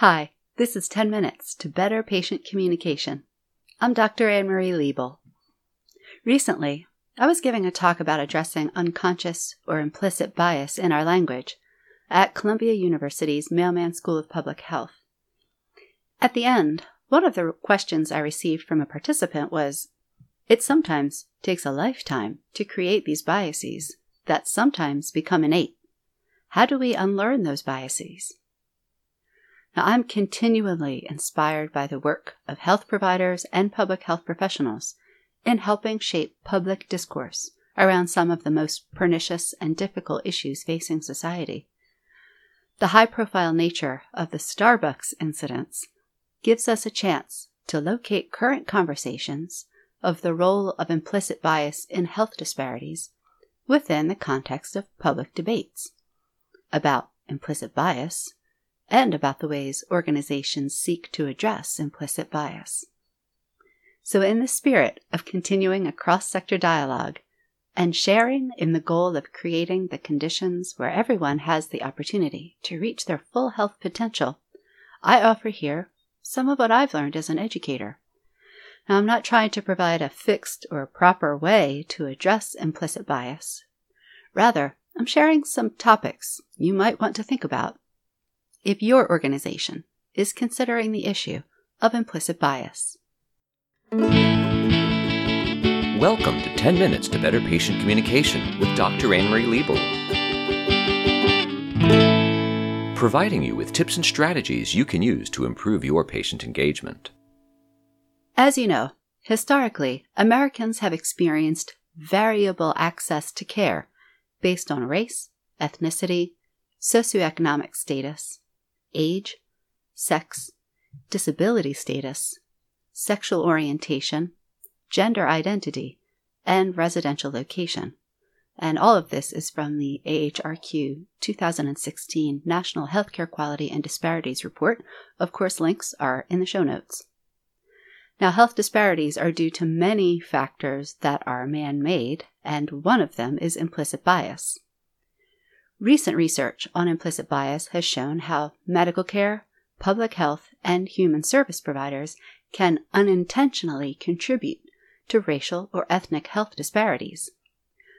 Hi, this is 10 Minutes to Better Patient Communication. I'm Dr. Anne Marie Liebel. Recently, I was giving a talk about addressing unconscious or implicit bias in our language at Columbia University's Mailman School of Public Health. At the end, one of the questions I received from a participant was It sometimes takes a lifetime to create these biases that sometimes become innate. How do we unlearn those biases? Now, I'm continually inspired by the work of health providers and public health professionals in helping shape public discourse around some of the most pernicious and difficult issues facing society. The high profile nature of the Starbucks incidents gives us a chance to locate current conversations of the role of implicit bias in health disparities within the context of public debates about implicit bias and about the ways organizations seek to address implicit bias. So, in the spirit of continuing a cross sector dialogue and sharing in the goal of creating the conditions where everyone has the opportunity to reach their full health potential, I offer here some of what I've learned as an educator. Now, I'm not trying to provide a fixed or proper way to address implicit bias. Rather, I'm sharing some topics you might want to think about if your organization is considering the issue of implicit bias. Welcome to 10 Minutes to Better Patient Communication with Dr. Anne Marie Liebel. Providing you with tips and strategies you can use to improve your patient engagement. As you know, historically, Americans have experienced variable access to care based on race, ethnicity, socioeconomic status, age, sex, disability status, sexual orientation, gender identity, and residential location. And all of this is from the AHRQ 2016 National Healthcare Quality and Disparities Report. Of course, links are in the show notes. Now, health disparities are due to many factors that are man made, and one of them is implicit bias. Recent research on implicit bias has shown how medical care, public health, and human service providers can unintentionally contribute to racial or ethnic health disparities.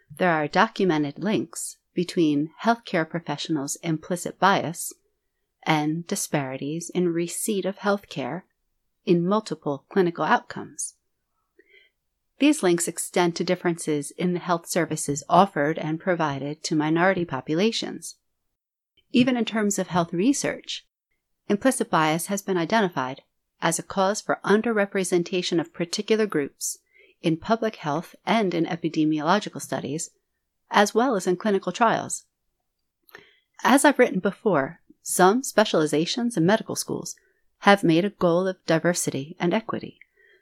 There are documented links between healthcare professionals' implicit bias and disparities in receipt of healthcare in multiple clinical outcomes. These links extend to differences in the health services offered and provided to minority populations. Even in terms of health research, implicit bias has been identified as a cause for underrepresentation of particular groups in public health and in epidemiological studies, as well as in clinical trials. As I've written before, some specializations in medical schools have made a goal of diversity and equity.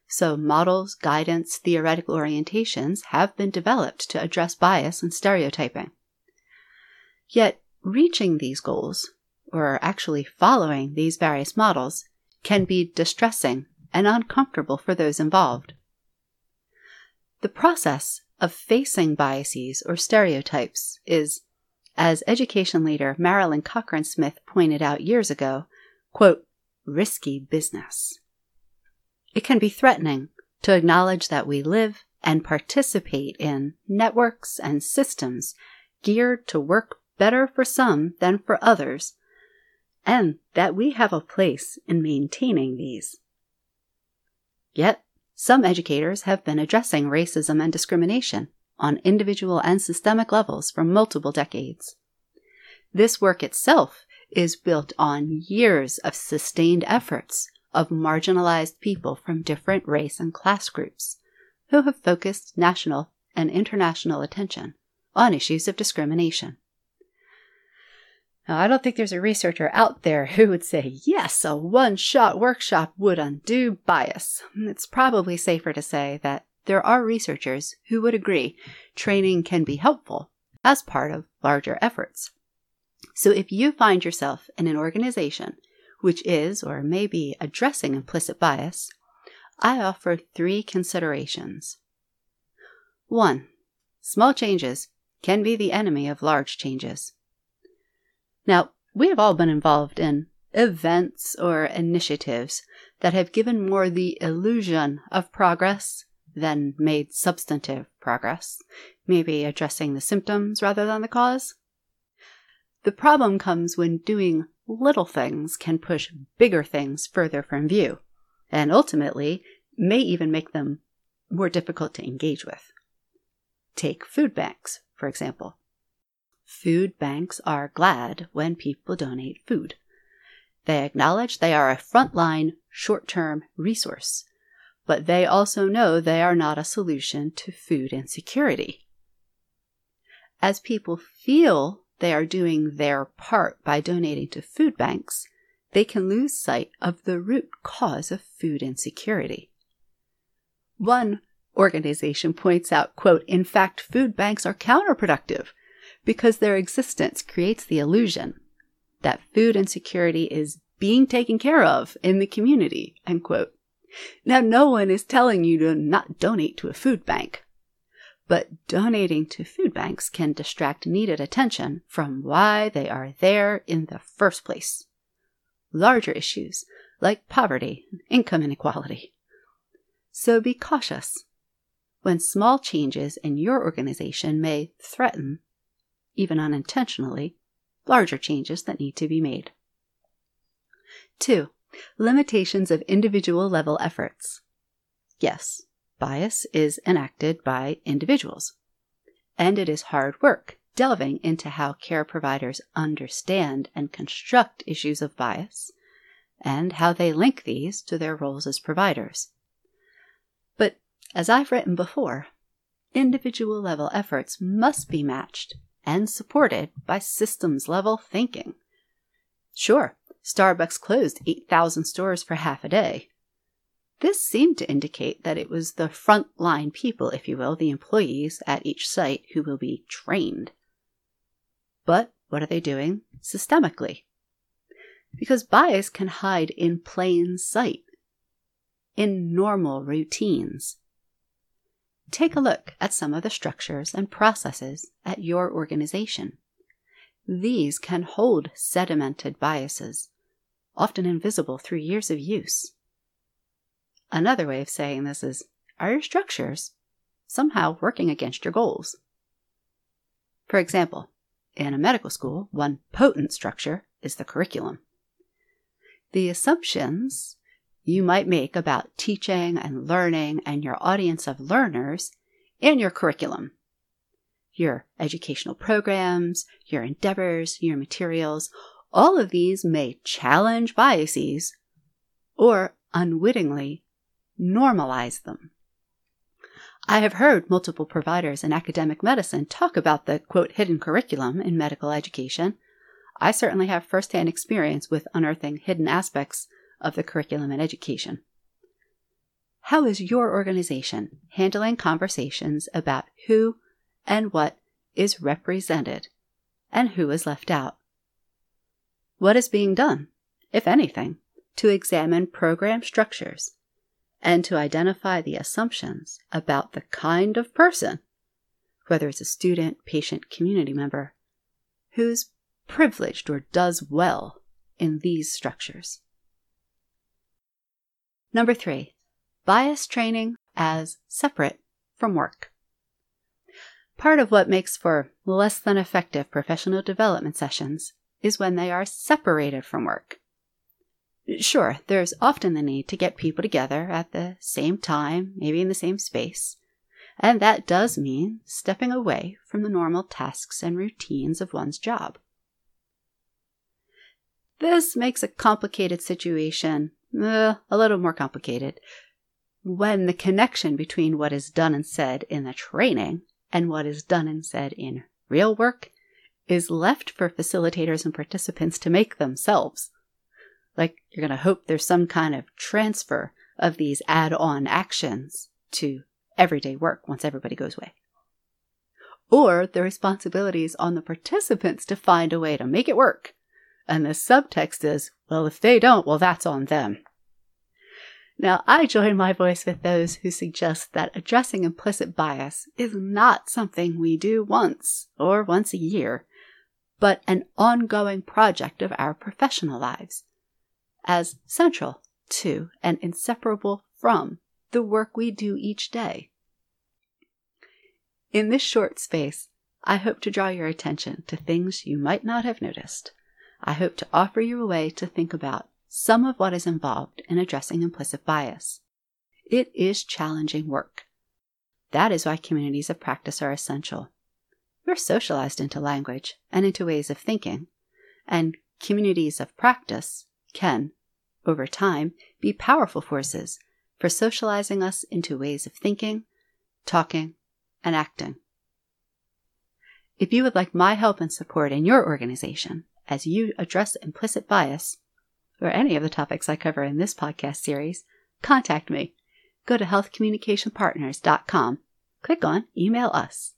So, models, guidance, theoretical orientations have been developed to address bias and stereotyping. Yet, reaching these goals, or actually following these various models, can be distressing and uncomfortable for those involved. The process of facing biases or stereotypes is, as education leader Marilyn Cochran Smith pointed out years ago, quote, risky business. It can be threatening to acknowledge that we live and participate in networks and systems geared to work better for some than for others, and that we have a place in maintaining these. Yet, some educators have been addressing racism and discrimination on individual and systemic levels for multiple decades. This work itself is built on years of sustained efforts of marginalized people from different race and class groups who have focused national and international attention on issues of discrimination. Now, I don't think there's a researcher out there who would say, yes, a one shot workshop would undo bias. It's probably safer to say that there are researchers who would agree training can be helpful as part of larger efforts. So if you find yourself in an organization which is or may be addressing implicit bias, I offer three considerations. 1. Small changes can be the enemy of large changes. Now, we have all been involved in events or initiatives that have given more the illusion of progress than made substantive progress, maybe addressing the symptoms rather than the cause. The problem comes when doing little things can push bigger things further from view, and ultimately may even make them more difficult to engage with. Take food banks, for example. Food banks are glad when people donate food. They acknowledge they are a frontline, short term resource, but they also know they are not a solution to food insecurity. As people feel they are doing their part by donating to food banks, they can lose sight of the root cause of food insecurity. One organization points out, quote, in fact, food banks are counterproductive because their existence creates the illusion that food insecurity is being taken care of in the community, end quote. Now, no one is telling you to not donate to a food bank, but donating to food banks can distract needed attention from why they are there in the first place. Larger issues like poverty and income inequality. So be cautious when small changes in your organization may threaten, even unintentionally, larger changes that need to be made. 2. Limitations of individual level efforts. Yes, bias is enacted by individuals, and it is hard work delving into how care providers understand and construct issues of bias and how they link these to their roles as providers. But as I've written before, individual level efforts must be matched and supported by systems level thinking. Sure, Starbucks closed 8,000 stores for half a day. This seemed to indicate that it was the front-line people, if you will, the employees at each site who will be trained. But what are they doing systemically? Because bias can hide in plain sight, in normal routines. Take a look at some of the structures and processes at your organization. These can hold sedimented biases, often invisible through years of use. Another way of saying this is are your structures somehow working against your goals? For example, in a medical school, one potent structure is the curriculum. The assumptions you might make about teaching and learning and your audience of learners in your curriculum. Your educational programs, your endeavors, your materials, all of these may challenge biases or unwittingly normalize them. I have heard multiple providers in academic medicine talk about the quote hidden curriculum in medical education. I certainly have firsthand experience with unearthing hidden aspects of the curriculum and education. How is your organization handling conversations about who and what is represented and who is left out? What is being done, if anything, to examine program structures and to identify the assumptions about the kind of person, whether it's a student, patient, community member, who's privileged or does well in these structures? Number three, bias training as separate from work. Part of what makes for less than effective professional development sessions is when they are separated from work. Sure, there's often the need to get people together at the same time, maybe in the same space, and that does mean stepping away from the normal tasks and routines of one's job. This makes a complicated situation uh, a little more complicated. When the connection between what is done and said in the training and what is done and said in real work is left for facilitators and participants to make themselves. Like you're going to hope there's some kind of transfer of these add on actions to everyday work once everybody goes away. Or the responsibility is on the participants to find a way to make it work. And the subtext is, well, if they don't, well, that's on them. Now, I join my voice with those who suggest that addressing implicit bias is not something we do once or once a year, but an ongoing project of our professional lives, as central to and inseparable from the work we do each day. In this short space, I hope to draw your attention to things you might not have noticed. I hope to offer you a way to think about some of what is involved in addressing implicit bias. It is challenging work. That is why communities of practice are essential. We're socialized into language and into ways of thinking, and communities of practice can, over time, be powerful forces for socializing us into ways of thinking, talking, and acting. If you would like my help and support in your organization as you address implicit bias, or any of the topics I cover in this podcast series, contact me. Go to healthcommunicationpartners.com, click on Email Us.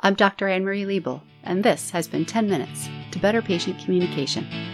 I'm Dr. Anne Marie Liebel, and this has been 10 Minutes to Better Patient Communication.